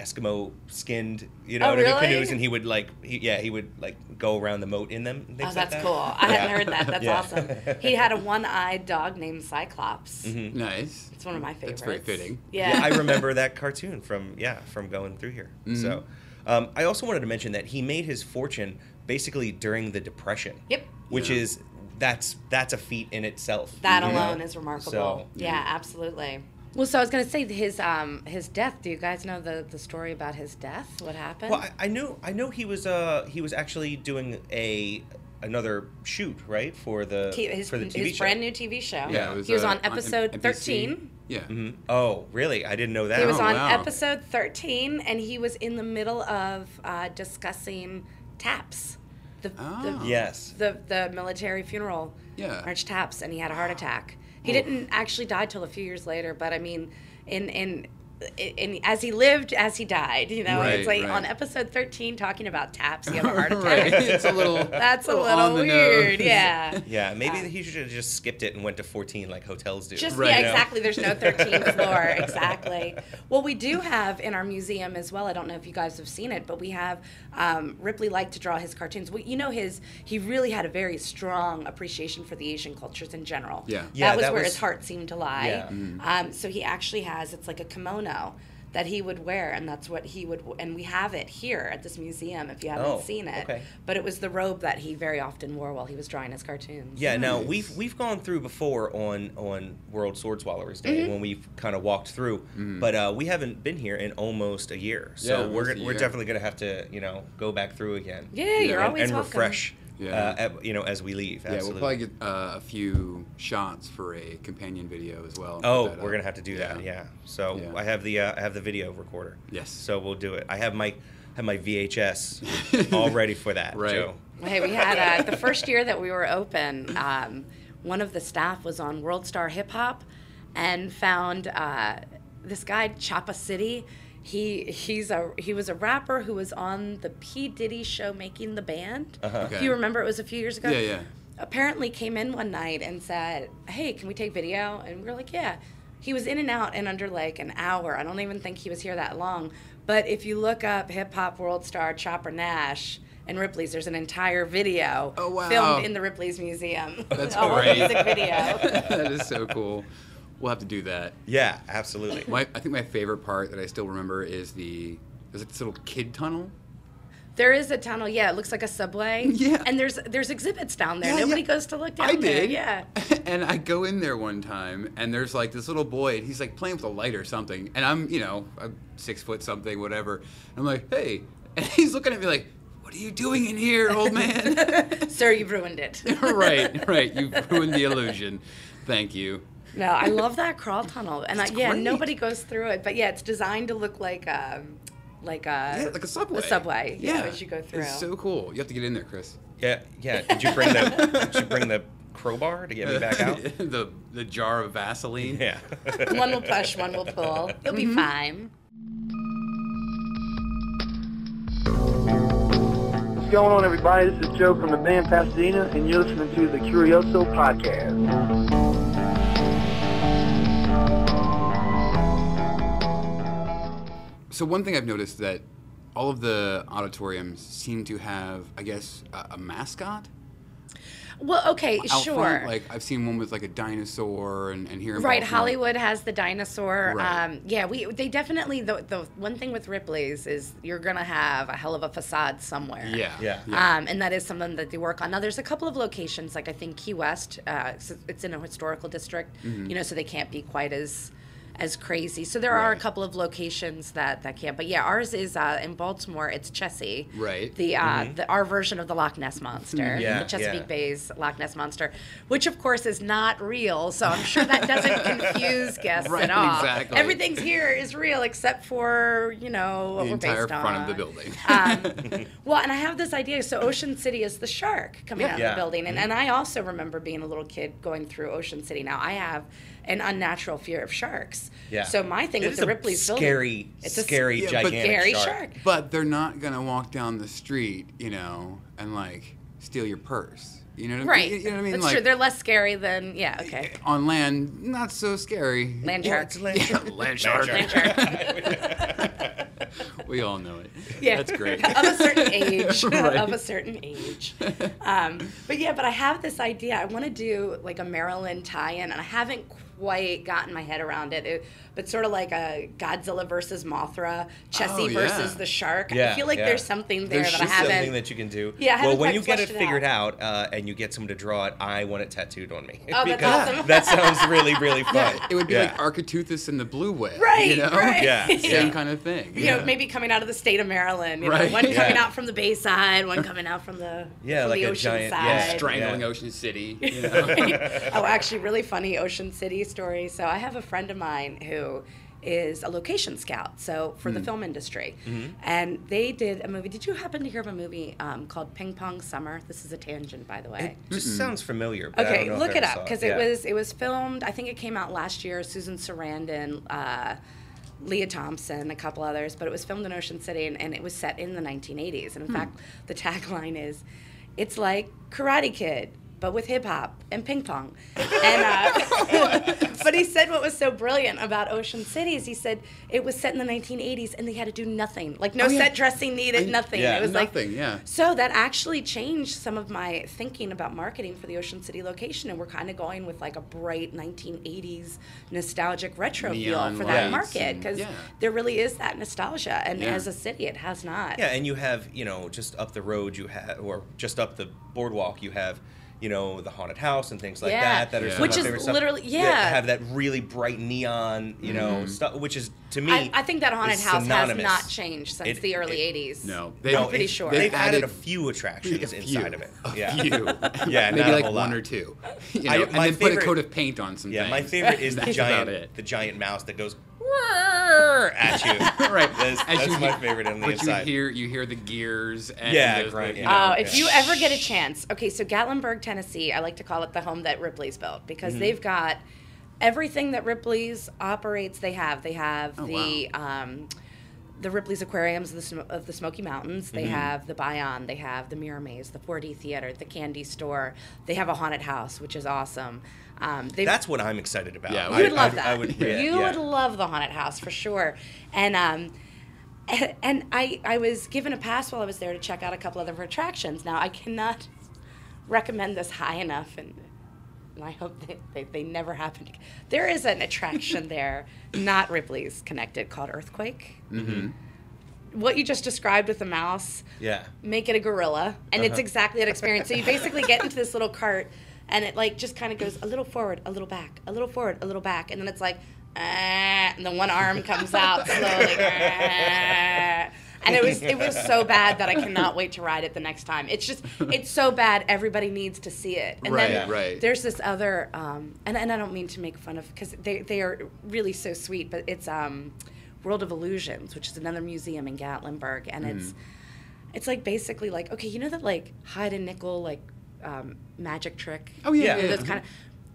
Eskimo skinned, you know,
Oh,
what I mean,
really?
canoes, and he would like, he, yeah, he would like go around the moat in them. And things
Oh,
like
that's
that.
cool. I
Yeah.
hadn't heard that. That's
Yeah.
awesome. He had a one-eyed dog named Cyclops.
Nice.
It's one of my favorites.
That's very fitting.
Yeah.
Yeah, I remember that cartoon from yeah from going through here.
Mm-hmm.
So, um, I also wanted to mention that he made his fortune basically during the Depression.
Yep.
Which
Yeah.
is that's that's a feat in itself.
That
you know?
alone is remarkable.
So,
yeah, absolutely. Well, so I was going to say his um his death. Do you guys know the the story about his death? What happened?
well, I, I knew I know he was uh he was actually doing a another shoot right for the
T- his,
for the TV
his
show.
brand new TV show.
Yeah, it was,
he was
uh,
on episode
NBC.
13.
Yeah.
Mhm. Oh, really? I didn't know that.
He was
Oh,
on
wow.
episode 13, and he was in the middle of uh, discussing TAPS, the,
Oh.
the,
Yes.
the, the military funeral
Yeah.
march TAPS, and he had a heart attack. He oh. didn't actually die till a few years later, but I mean, in in. In, as he lived, as he died, you know,
Right,
it's like
right.
on episode 13 talking about taps, you have a heart attack.
right. It's a little.
That's a
on
little weird, yeah.
Yeah, maybe he should have just skipped it and went to 14 like hotels do.
Just
Right.
yeah, exactly. There's no 13th floor. Exactly. Well, we do have in our museum as well. I don't know if you guys have seen it, but we have um, Ripley liked to draw his cartoons. We, you know, his he really had a very strong appreciation for the Asian cultures in general.
Yeah.
Yeah,
that was
that
where
was-
his heart seemed to lie.
Yeah.
Um, so he actually has it's like a kimono that he would wear, and that's what he would. And we have it here at this museum if you haven't
Oh,
seen it.
okay.
But it was the robe that he very often wore while he was drawing his cartoons.
Yeah, now we've we've gone through before on on World Sword Swallowers Day
Mm-hmm.
when we've kind of walked through, but uh, we haven't been here in almost a year. So
Yeah,
we're
almost a
gonna- we're definitely gonna have to you know go back through again.
Yeah, you're
and,
always
and
welcome.
refresh.
Yeah.
Uh, at- you know, as we leave.
Yeah, we'll probably get uh, a few shots for a companion video as well.
Oh, we're gonna have to do that. Yeah. So
Yeah.
I have the uh, I have the video recorder.
Yes.
So we'll do it. I have my have my VHS all ready for that.
Right.
Joe.
Hey, we had uh, the first year that we were open. Um, one of the staff was on World Star Hip Hop, and found uh, this guy Choppa City. He he's a he was a rapper who was on the P Diddy show making the band.
Uh-huh.
Okay.
Do you remember it was a few years ago?
Yeah, yeah.
Apparently came in one night and said, "Hey, can we take video?" And we're like, "Yeah." He was in and out in under like an hour. I don't even think he was here that long. But if you look up hip hop world star Chopper Nash and Ripley's, there's an entire video
Oh, wow.
filmed in the Ripley's Museum.
That's
a
great.
music video.
that is so cool. We'll have to do that.
Yeah, absolutely.
My, I think my favorite part that I still remember is the there's like this little kid tunnel.
There is a tunnel. Yeah, it looks like a subway.
Yeah.
And there's there's exhibits down there.
Yeah,
Nobody
yeah.
goes to look down
I
there.
did.
Yeah.
and I go in there one time, and there's like this little boy, and he's like playing with a light or something. And I'm, you know, I'm six foot something, whatever. I'm like, hey. And he's looking at me like, what are you doing in here, old man?
Sir, you've ruined it.
right, right. You've ruined the illusion. Thank you.
No, I love that crawl tunnel, and I, yeah,
great.
nobody goes through it, but yeah, it's designed to look like um, like a
Yeah, like a subway.
A subway, yeah, as you go through.
It's so cool. You have to get in there, Chris.
Yeah, yeah. Did you bring the Did you bring the crowbar to get me back out?
the the jar of Vaseline.
Yeah.
one will push, one will pull. You'll be fine.
What's going on, everybody? This is Joe from the band Pasadena, and you're listening to the Curioso Podcast.
So one thing I've noticed that all of the odditoriums seem to have, I guess, a, a mascot.
Well, okay,
out
sure.
front. Like I've seen one with like a dinosaur, and, and here in
Right,
Baltimore-
Hollywood has the dinosaur.
Right.
Um, yeah, we they definitely the the one thing with Ripley's is you're gonna have a hell of a facade somewhere.
Yeah,
Yeah.
Um, and that is something that they work on. Now, there's a couple of locations, like I think Key West, uh, it's, it's in a historical district,
Mm-hmm.
you know, so they can't be quite as as crazy. So there are a couple of locations that that can't. But yeah, ours is uh, in Baltimore. It's Chessie,
Right.
The uh, the our version of the Loch Ness monster,
Yeah,
the Chesapeake
yeah.
Bay's Loch Ness monster, which of course is not real. So I'm sure that doesn't confuse guests
Right,
at all.
exactly.
Everything's here is real except for you know what
the
we're
entire
based
front
on.
of the building.
Um, well, and I have this idea. So Ocean City is the shark coming out of
Yeah.
the building, and,
Mm-hmm.
and I also remember being a little kid going through Ocean City. Now I have an unnatural fear of sharks.
Yeah.
So my thing
It
with
is
the
a
Ripley's
scary,
building, it's a
scary,
Yeah, but-
gigantic
scary
shark.
shark.
but they're not gonna walk down the street, you know, and like steal your purse. You know what I mean?
Right.
You know what I mean?
That's
like,
true. They're less scary than yeah. Okay.
on land, not so scary.
Land
Yeah,
shark.
it's land
Yeah,
shark.
land shark.
Land shark.
we all know it.
Yeah.
That's great.
of a certain age.
Right.
Of a certain age. Um, but yeah, but I have this idea. I want to do like a Maryland tie-in, and I haven't quite gotten my head around it. it but sort of like a Godzilla versus Mothra, Chessie
Oh, yeah.
versus the shark.
Yeah,
I feel like
yeah.
there's something there
There
that I
should be
haven't.
Something that you can do.
Yeah, I
well, when you get it
it
figured
out.
out, uh, and you get someone to draw it, I want it tattooed on me.
Oh, that's
Because
awesome.
that sounds really, really fun.
It would be
Yeah.
like Architeuthis and the Blue Whale.
Right,
You know?
right.
Yeah,
Same
yeah.
kind of thing.
you know, maybe coming out of the state of Maryland. You know,
Right.
one coming out from the Bayside, one coming out from the
Yeah,
from
like
the
a
ocean
giant-
side.
yeah,
Strangling Ocean City. You know?
oh, actually, really funny Ocean City story. So I have a friend of mine who is a location scout, so for
Hmm.
the film industry,
Mm-hmm.
and they did a movie. Did you happen to hear of a movie um, called Ping Pong Summer? This is a tangent, by the way.
It just sounds familiar. But
Okay,
don't know if
look it up
saw
because
Yeah.
it was it was filmed. I think it came out last year. Susan Sarandon, uh, Lea Thompson, a couple others, but it was filmed in Ocean City and, and it was set in the 1980s. And in fact, the tagline is, "It's like Karate Kid." But with hip hop and ping pong, and uh, but he said what was so brilliant about Ocean City is he said it was set in the 1980s and they had to do nothing, like no
Oh, yeah.
set dressing needed,
I-
nothing.
yeah.
It was
Nothing,
like
yeah.
so that actually changed some of my thinking about marketing for the Ocean City location, and we're kind of going with like a bright 1980s nostalgic retro
Neon
feel for that market because
yeah.
there really is that nostalgia, and
Yeah.
as a city, it has not.
Yeah, and you have, you know, just up the road you have, or just up the boardwalk you have, you know, the haunted house and things like
Yeah.
that. That are
Yeah.
some
Which
of my
is
favorite stuff
literally-
that
yeah.
have that really bright neon, you know, mm-hmm. stuff, which is to me.
I, I think that haunted house
synonymous.
has not changed since
It-
the early
it-
80s.
No, they,
No,
I'm pretty
it-
sure.
They've
They've
added,
added
a few attractions
A
inside of it.
A
Yeah.
few.
Yeah,
maybe
not a
like
whole
one
lot.
or two. You know,
I-
and
my
then put a coat of paint on some
Yeah, my favorite is the giant, the giant mouse that goes "Whirr" at you.
right.
That's, that's
you
my
hear-
favorite on the
but
inside.
you hear you hear the gears. And
Yeah,
there's
right,
the, you
yeah.
Oh,
know,
if you ever get a chance, okay, so Gatlinburg, Tennessee, I like to call it the home that Ripley's built because
Mm-hmm.
they've got everything that Ripley's operates. They have. They have
Oh,
the um, the Ripley's Aquariums of the, Sm- of the Smoky Mountains. They
Mm-hmm.
have the Bion. They have the Mirror Maze, the 4D Theater, the Candy Store. They have a haunted house, which is awesome. Um,
That's what I'm excited about.
Yeah,
you would
I-
love
I,
that.
I would, yeah,
you
yeah.
would love the haunted house for sure. And um, and, and I I was given a pass while I was there to check out a couple other attractions. Now I cannot recommend this high enough, and, and I hope they, they, they never happen. To, there is an attraction there, not Ripley's connected, called Earthquake. Mm-hmm. What you just described with the mouse
Yeah.
make it a gorilla and it's
Uh-huh.
exactly that experience so you basically get into this little cart and it like just kind of goes a little forward a little back a little forward a little back and then it's like "Ah," and then one arm comes out slowly "Ah." And it was it was so bad that I cannot wait to ride it the next time. It's just it's so bad everybody needs to see it. And
Right,
then
right.
there's this other um, and and I don't mean to make fun of because they they are really so sweet, but it's um, World of Illusions, which is another museum in Gatlinburg, and it's it's like basically like okay, you know that like hide and nickel like um, magic trick.
Oh, yeah,
Yeah.
yeah,
That's
yeah.
kind of.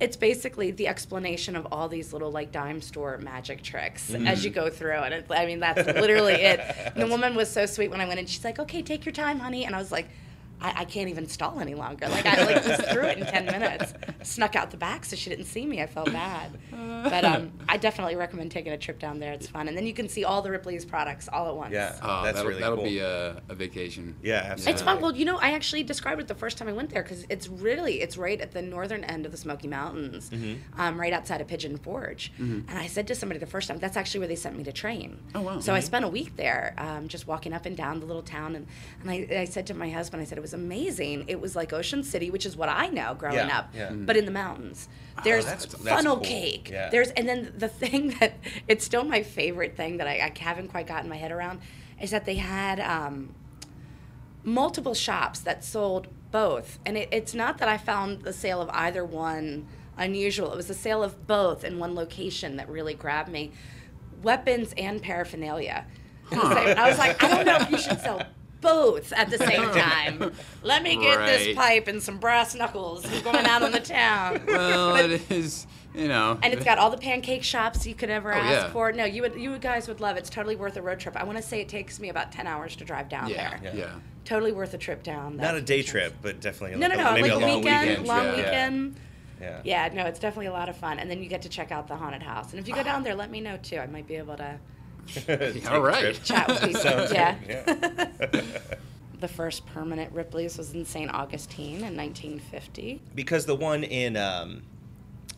It's basically the explanation of all these little like dime store magic tricks mm. as you go through, and it, I mean that's literally it. And the woman was so sweet when I went in. She's like, "Okay, take your time, honey," and I was like. I, I can't even stall any longer. Like I like just through it in ten minutes. Snuck out the back so she didn't see me. I felt bad. But um, I definitely recommend taking a trip down there. It's fun, and then you can see all the Ripley's products all at once.
Yeah.
Oh,
That's
that'll,
really
that'll
cool.
be a, a vacation.
Yeah, absolutely.
It's fun. Well, you know, I actually described it the first time I went there because it's really it's right at the northern end of the Smoky Mountains,
Mm-hmm.
um, right outside of Pigeon Forge. And I said to somebody the first time, that's actually where they sent me to train.
Oh, wow.
So I spent a week there, um, just walking up and down the little town, and and I, I said to my husband, I said it was amazing. It was like Ocean City, which is what I know growing
Yeah,
up,
yeah.
but in the mountains. There's
that's- that's
funnel
cool.
cake.
Yeah.
There's and then the thing that it's still my favorite thing that I, I haven't quite gotten my head around is that they had. Um, multiple shops that sold both. And it, it's not that I found the sale of either one unusual, it was the sale of both in one location that really grabbed me weapons and paraphernalia. And the same- I was like, I don't know if you should sell both at the same time. Let me get this pipe and some brass knuckles and going out on the town.
Well,
But-
it is, you know.
and it's got all the pancake shops you could ever
Oh,
ask
yeah.
for. No, you would you guys would love it. It's totally worth a road trip. I want to say it takes me about ten hours to drive down
yeah,
there.
yeah. yeah.
Totally worth a trip down.
Not a day trip, but definitely
No,
like
no,
a,
no,
maybe
like
a
a
long
weekend,
weekend.
long
yeah.
weekend.
Yeah.
Yeah, no, it's definitely a lot of fun. And then you get to check out the haunted house. And if you go ah. down there, let me know too. I might be able to
Take
All
a
right.
trip.
chat with people.
Sounds
yeah.
good, yeah.
The first permanent Ripley's was in St. Augustine in 1950.
because the one in um,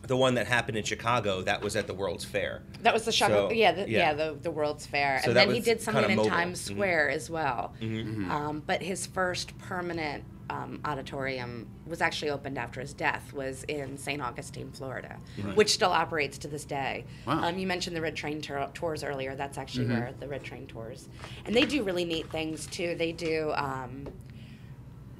the one that happened in Chicago that was at the World's Fair.
That was the Chicago,
So,
yeah, the, yeah,
yeah.
the, the World's Fair.
So
and then he did something in
mobile.
Times
Mhm.
Square as well.
Mm-hmm.
Um, but his first permanent um, odditorium was actually opened after his death, was in St. Augustine, Florida, which still operates to this day.
Wow.
Um, you mentioned the Red Train tour- tours earlier. That's actually
Mm-hmm.
where the Red Train tours. And they do really neat things too. They do. Um,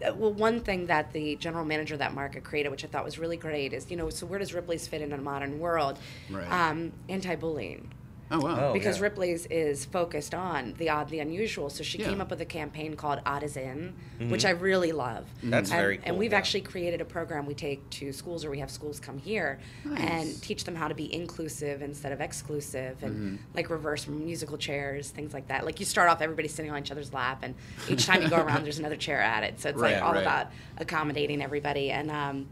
uh, well, one thing that the general manager of that market created, which I thought was really great, is you know, so where does Ripley's fit in a modern world?
Right.
Um, anti-bullying.
Oh wow.
Oh,
because
yeah.
Ripley's is focused on the odd, the unusual. So she
Yeah.
came up with a campaign called Odd is In, which I really love.
Mm-hmm. That's
and,
very
And we've
yeah.
actually created a program we take to schools, or we have schools come here
Nice.
and teach them how to be inclusive instead of exclusive, and
Mm-hmm.
like reverse musical chairs, things like that. Like you start off, everybody sitting on each other's lap, and each time you go around, there's another chair added. So it's
Right,
like all
right.
about accommodating everybody. And um,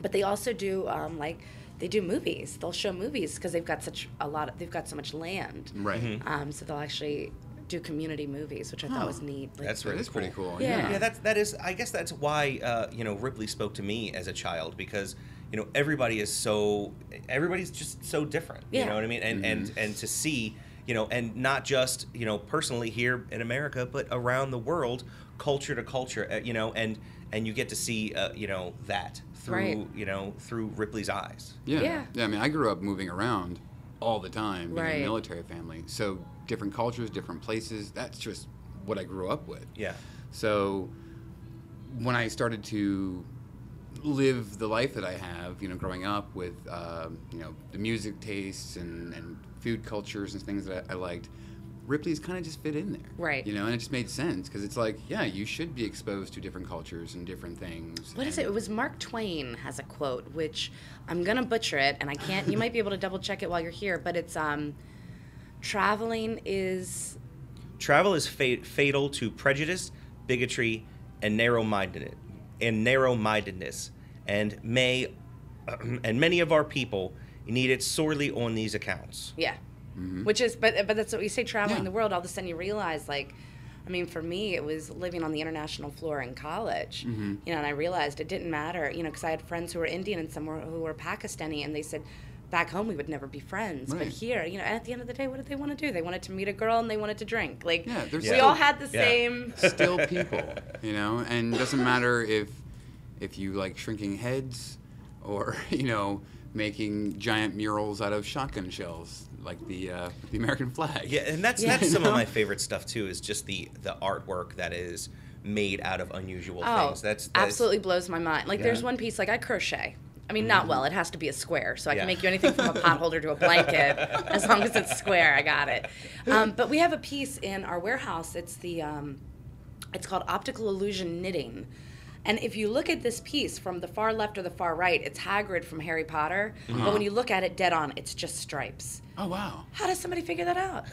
but they also do um, like they do movies. They'll show movies because they've got such a lot. Of, they've got so much land.
Right.
Mm-hmm.
Um, so they'll actually do community movies, which I thought was neat. Like,
That's
That
really
is pretty cool.
Yeah.
Yeah, that's that is. I guess that's why uh, you know Ripley spoke to me as a child because you know everybody is so everybody's just so different.
Yeah.
You know what I mean? And and and to see you know and not just you know personally here in America, but around the world, culture to culture. Uh, you know, and and you get to see uh, you know that through
Right.
you know through Ripley's eyes.
Yeah.
Yeah.
I mean, I grew up moving around all the time, being in
Right.
a military family. So different cultures, different places. That's just what I grew up with.
Yeah.
So when I started to live the life that I have, you know, growing up with, um, you know, the music tastes and, and food cultures and things that I, I liked, Ripley's kind of just fit in there.
Right.
You know, and it just made sense because it's like, yeah, you should be exposed to different cultures and different things.
What is it? It was Mark Twain has a quote, which I'm gonna butcher it, and I can't. You might be able to double check it while you're here, but it's um, traveling is
Travel is fa- fatal to prejudice, bigotry, and narrow-mindedness, and narrow-mindedness, and may and many of our people need it sorely on these accounts.
yeah, Mm-hmm. which is but but that's what you say traveling
Yeah.
the world. All of a sudden you realize like. I mean, for me, it was living on the international floor in college, mm-hmm. you know, and I realized it didn't matter, you know, because I had friends who were Indian and some were, who were Pakistani, and they said, back home we would never be friends, but here, you know, at the end of the day, what did they want to do? They wanted to meet a girl and they wanted to drink. Like,
Yeah, there's
we
still-
all had the
Yeah.
same.
still people, you know, and it doesn't matter if if you like shrinking heads or you know making giant murals out of shotgun shells like the uh, the American flag.
Yeah, and that's
Yeah.
that's some of my favorite stuff too. Is just the the artwork that is made out of unusual
Oh,
things. That's, that's
absolutely blows my mind. Like, there's one piece, like, I crochet. I mean, not well. It has to be a square, so I
Yeah.
can make you anything from a pot holder to a blanket, as long as it's square. I got it. Um, but we have a piece in our warehouse. It's the, um, it's called optical illusion knitting. And if you look at this piece from the far left or the far right, it's Hagrid from Harry Potter. But when you look at it dead on, it's just stripes.
Oh wow.
How does somebody figure that out?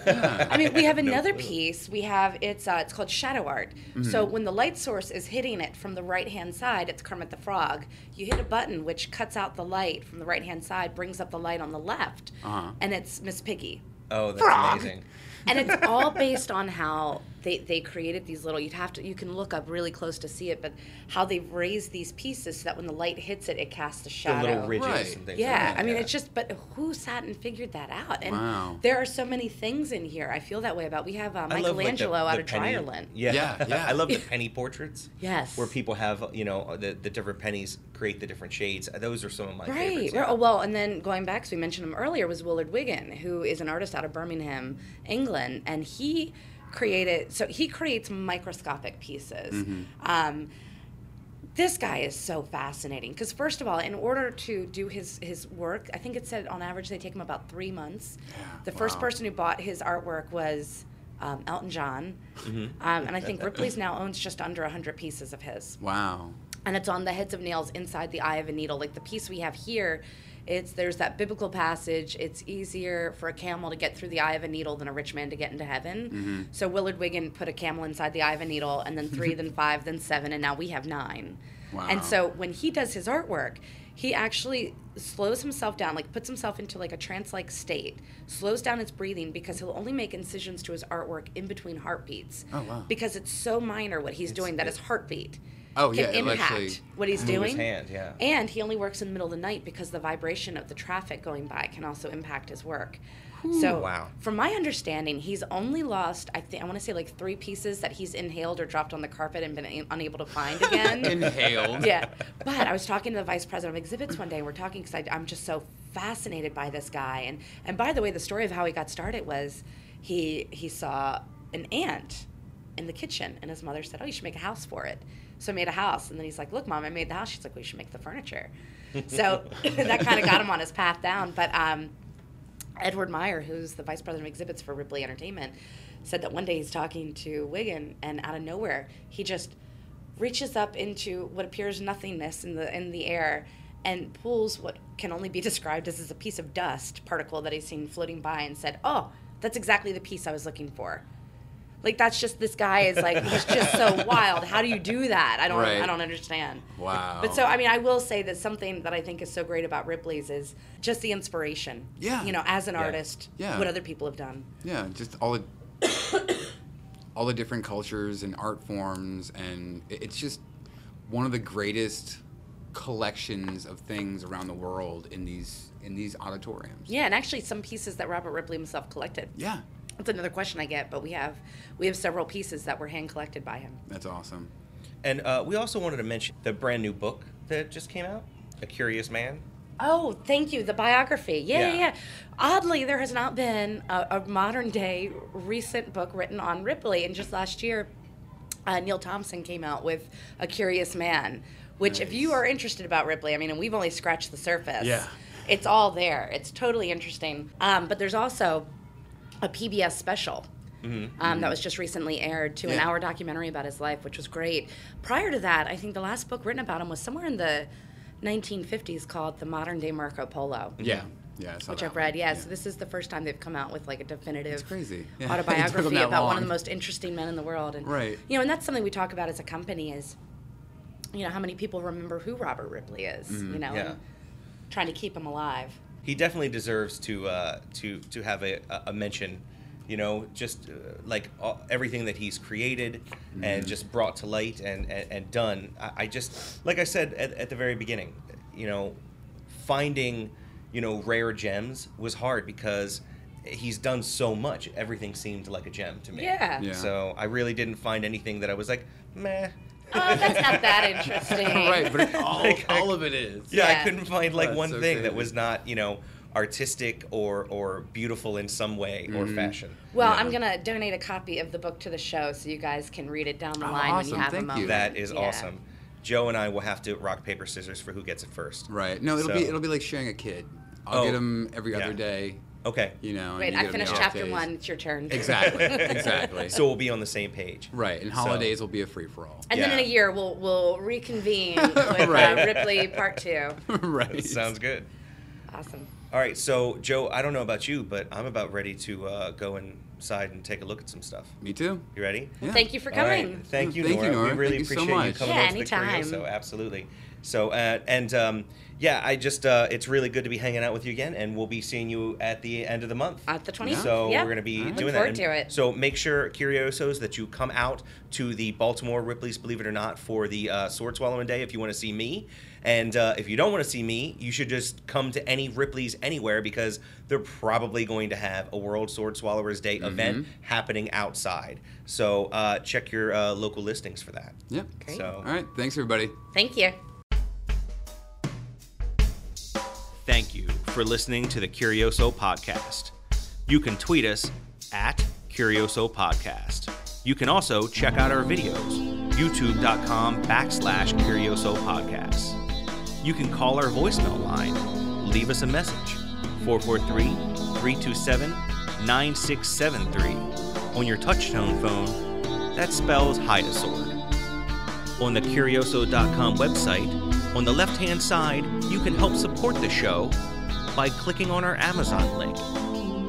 I mean, we have another piece. We have it's uh, it's called shadow art. So when the light source is hitting it from the right hand side, it's Kermit the Frog. You hit a button which cuts out the light from the right hand side, brings up the light on the left,
Uh-huh.
and it's Miss Piggy.
oh, that's
Frog.
amazing.
And it's all based on how they, they created these little. You'd have to you can look up really close to see it, but how they've raised these pieces so that when the light hits it, it casts a
The
shadow.
little ridges
Right.
and things.
Yeah,
like that,
I mean,
yeah.
it's just, but who sat and figured that out? And
Wow.
there are so many things in here. I feel that way about. We have uh,
I love, like, the-
Michelangelo out of
penny-
Dryerland.
Yeah,
Yeah, yeah.
I love the penny portraits.
Yes.
Where people have, you know, the, the different pennies create the different shades. Those are some of my
Right.
favorites.
right.
yeah.
Oh, well, and then going back, so we mentioned him earlier, was Willard Wigan, who is an artist out of Birmingham, England, and he created. So he creates microscopic pieces.
Mm-hmm.
Um, this guy is so fascinating because first of all, in order to do his his work, I think it said on average they take him about three months. the first person who bought his artwork was. Um, Elton John,
Mm-hmm.
um, and I think Ripley's now owns just under hundred pieces of his
Wow.
and it's on the heads of nails inside the eye of a needle. Like the piece we have here, it's there's that biblical passage. It's easier for a camel to get through the eye of a needle than a rich man to get into heaven. Mm-hmm. So Willard Wigan put a camel inside the eye of a needle, and then three, then five, then seven, and now we have nine.
Wow.
And so when he does his artwork, he actually slows himself down, like puts himself into like a trance-like state, slows down his breathing because he'll only make incisions to his artwork in between heartbeats.
Oh, wow.
Because it's so minor what he's doing that his heartbeat
Oh, yeah, it'll
impact
actually
what he's doing.
his hand, yeah.
And he only works in the middle of the night because the vibration of the traffic going by can also impact his work. So,
Wow.
from my understanding, he's only lost, I think, I want to say like three pieces that he's inhaled or dropped on the carpet and been unable to find again.
Inhaled.
yeah. But I was talking to the vice president of exhibits one day, and we're talking because I'm just so fascinated by this guy. And, and by the way, the story of how he got started was he, he saw an ant in the kitchen, and his mother said, Oh, you should make a house for it. So I made a house. And then he's like, Look, mom, I made the house. She's like, We should make the furniture. So that kind of got him on his path down. But, um, Edward Meyer, who's the vice president of exhibits for Ripley Entertainment, said that one day he's talking to Wigan, and out of nowhere, he just reaches up into what appears nothingness in the in the air and pulls what can only be described as, as a piece of dust particle that he's seen floating by and said, "Oh, that's exactly the piece I was looking for." Like that's just this guy is like he's just so wild. How do you do that? I don't
Right.
I don't understand.
Wow.
But so I mean I will say that something that I think is so great about Ripley's is just the inspiration.
Yeah.
You know, as an artist,
Yeah.
what other people have done.
Yeah, just all the all the different cultures and art forms, and it's just one of the greatest collections of things around the world in these in these odditoriums.
Yeah, and actually some pieces that Robert Ripley himself collected.
Yeah,
That's another question I get, but we have we have several pieces that were hand collected by him.
that's awesome.
And uh, we also wanted to mention the brand new book that just came out, A Curious Man.
Oh, thank you. The biography. Yeah, yeah.
Yeah.
yeah. Oddly, there has not been a, a modern day recent book written on Ripley. And just last year, uh, Neal Thompson came out with A Curious Man, which, if you are interested about Ripley, I mean, and we've only scratched the surface.
Yeah.
It's all there. It's totally interesting. Um, but there's also a PBS special. Um, that was just recently aired to an hour documentary about his life, which was great. Prior to that, I think the last book written about him was somewhere in the 1950s called The Modern Day Marco Polo.
Yeah, yeah.
Which I've read, yeah, So this is the first time they've come out with like a definitive
It's crazy. Yeah. It took 'em
autobiography about one of the most interesting men in the world. And
Right.
you know, and that's something we talk about as a company is, you know, how many people remember who Robert Ripley is,
Mm-hmm.
you know,
Yeah.
trying to keep him alive.
He definitely deserves to uh, to to have a, a mention. You know, just uh, like all, everything that he's created and just brought to light and, and, and done. I, I just, like I said at, at the very beginning, you know, finding, you know, rare gems was hard because he's done so much. Everything seemed like a gem to me.
Yeah.
Yeah.
So I really didn't find anything that I was like, meh.
Oh, that's not that interesting.
right, but all,
Like, I-
all of it is.
Yeah,
Yeah.
I couldn't find like
That's
one
so
thing that was not, you know, artistic or or beautiful in some way or
Mm-hmm.
fashion.
Well,
Yeah.
I'm gonna donate a copy of the book to the show so you guys can read it down the
Oh,
line when you
awesome.
have a
Thank you.
That is
Yeah.
awesome. Joe and I will have to rock paper scissors for who gets it first.
Right. No, it'll
So-
be it'll be like sharing a kid. I'll
Oh,
get them every
yeah.
other day.
Okay.
You know. and
Wait,
you
I
get 'em the
finished chapter
days.
one. It's your turn.
Exactly. exactly.
So we'll be on the same page.
right, and
So-
holidays will be a free for all.
And then in a year, we'll we'll reconvene with
Right.
uh, Ripley Part Two.
right.
Sounds good.
Awesome.
All right, so Joe, I don't know about you, but I'm about ready to uh, go inside and take a look at some stuff.
Me too.
You ready?
Yeah.
Thank you for
All right.
coming.
Thank you,
Thank you,
Nora.
Nora.
We really
Thank you so
appreciate you
much.
coming
Yeah,
on to the
anytime.
Curioso. Absolutely. So, uh, and um, yeah, I just, uh, it's really good to be hanging out with you again, and we'll be seeing you at the end of the month.
At the 20th.
So
yeah.
we're going to be
Look
doing
forward
that.
to
And
it.
So make sure, Curiosos, that you come out to the Baltimore Ripley's Believe It or Not for the uh, Sword Swallowing Day if you want to see me. And uh, if you don't want to see me, you should just come to any Ripley's anywhere because they're probably going to have a World Sword Swallowers Day event happening outside. So uh, check your uh, local listings for that.
Yep.
Great.
So
All right. Thanks, everybody.
Thank you.
For listening to the Curioso Podcast. You can tweet us at Curioso Podcast. You can also check out our videos, youtube.com backslash Curioso Podcasts. You can call our voicemail line, leave us a message, 443 327 9673. On your touchtone phone, that spells hide on the Curioso.com website, on the left hand side, you can help support the show by clicking on our Amazon link.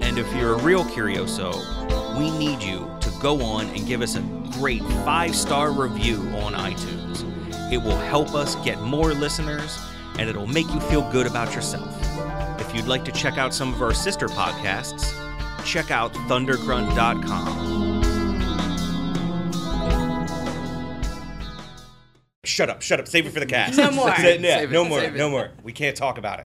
And if you're a real Curioso, we need you to go on and give us a great five star review on iTunes. It will help us get more listeners and it'll make you feel good about yourself. If you'd like to check out some of our sister podcasts, check out thundergrunt.com.
shut up, shut up. Save it for the cast.
No more.
Say- yeah,
Save it,
no more,
save it.
no more. We can't talk about it.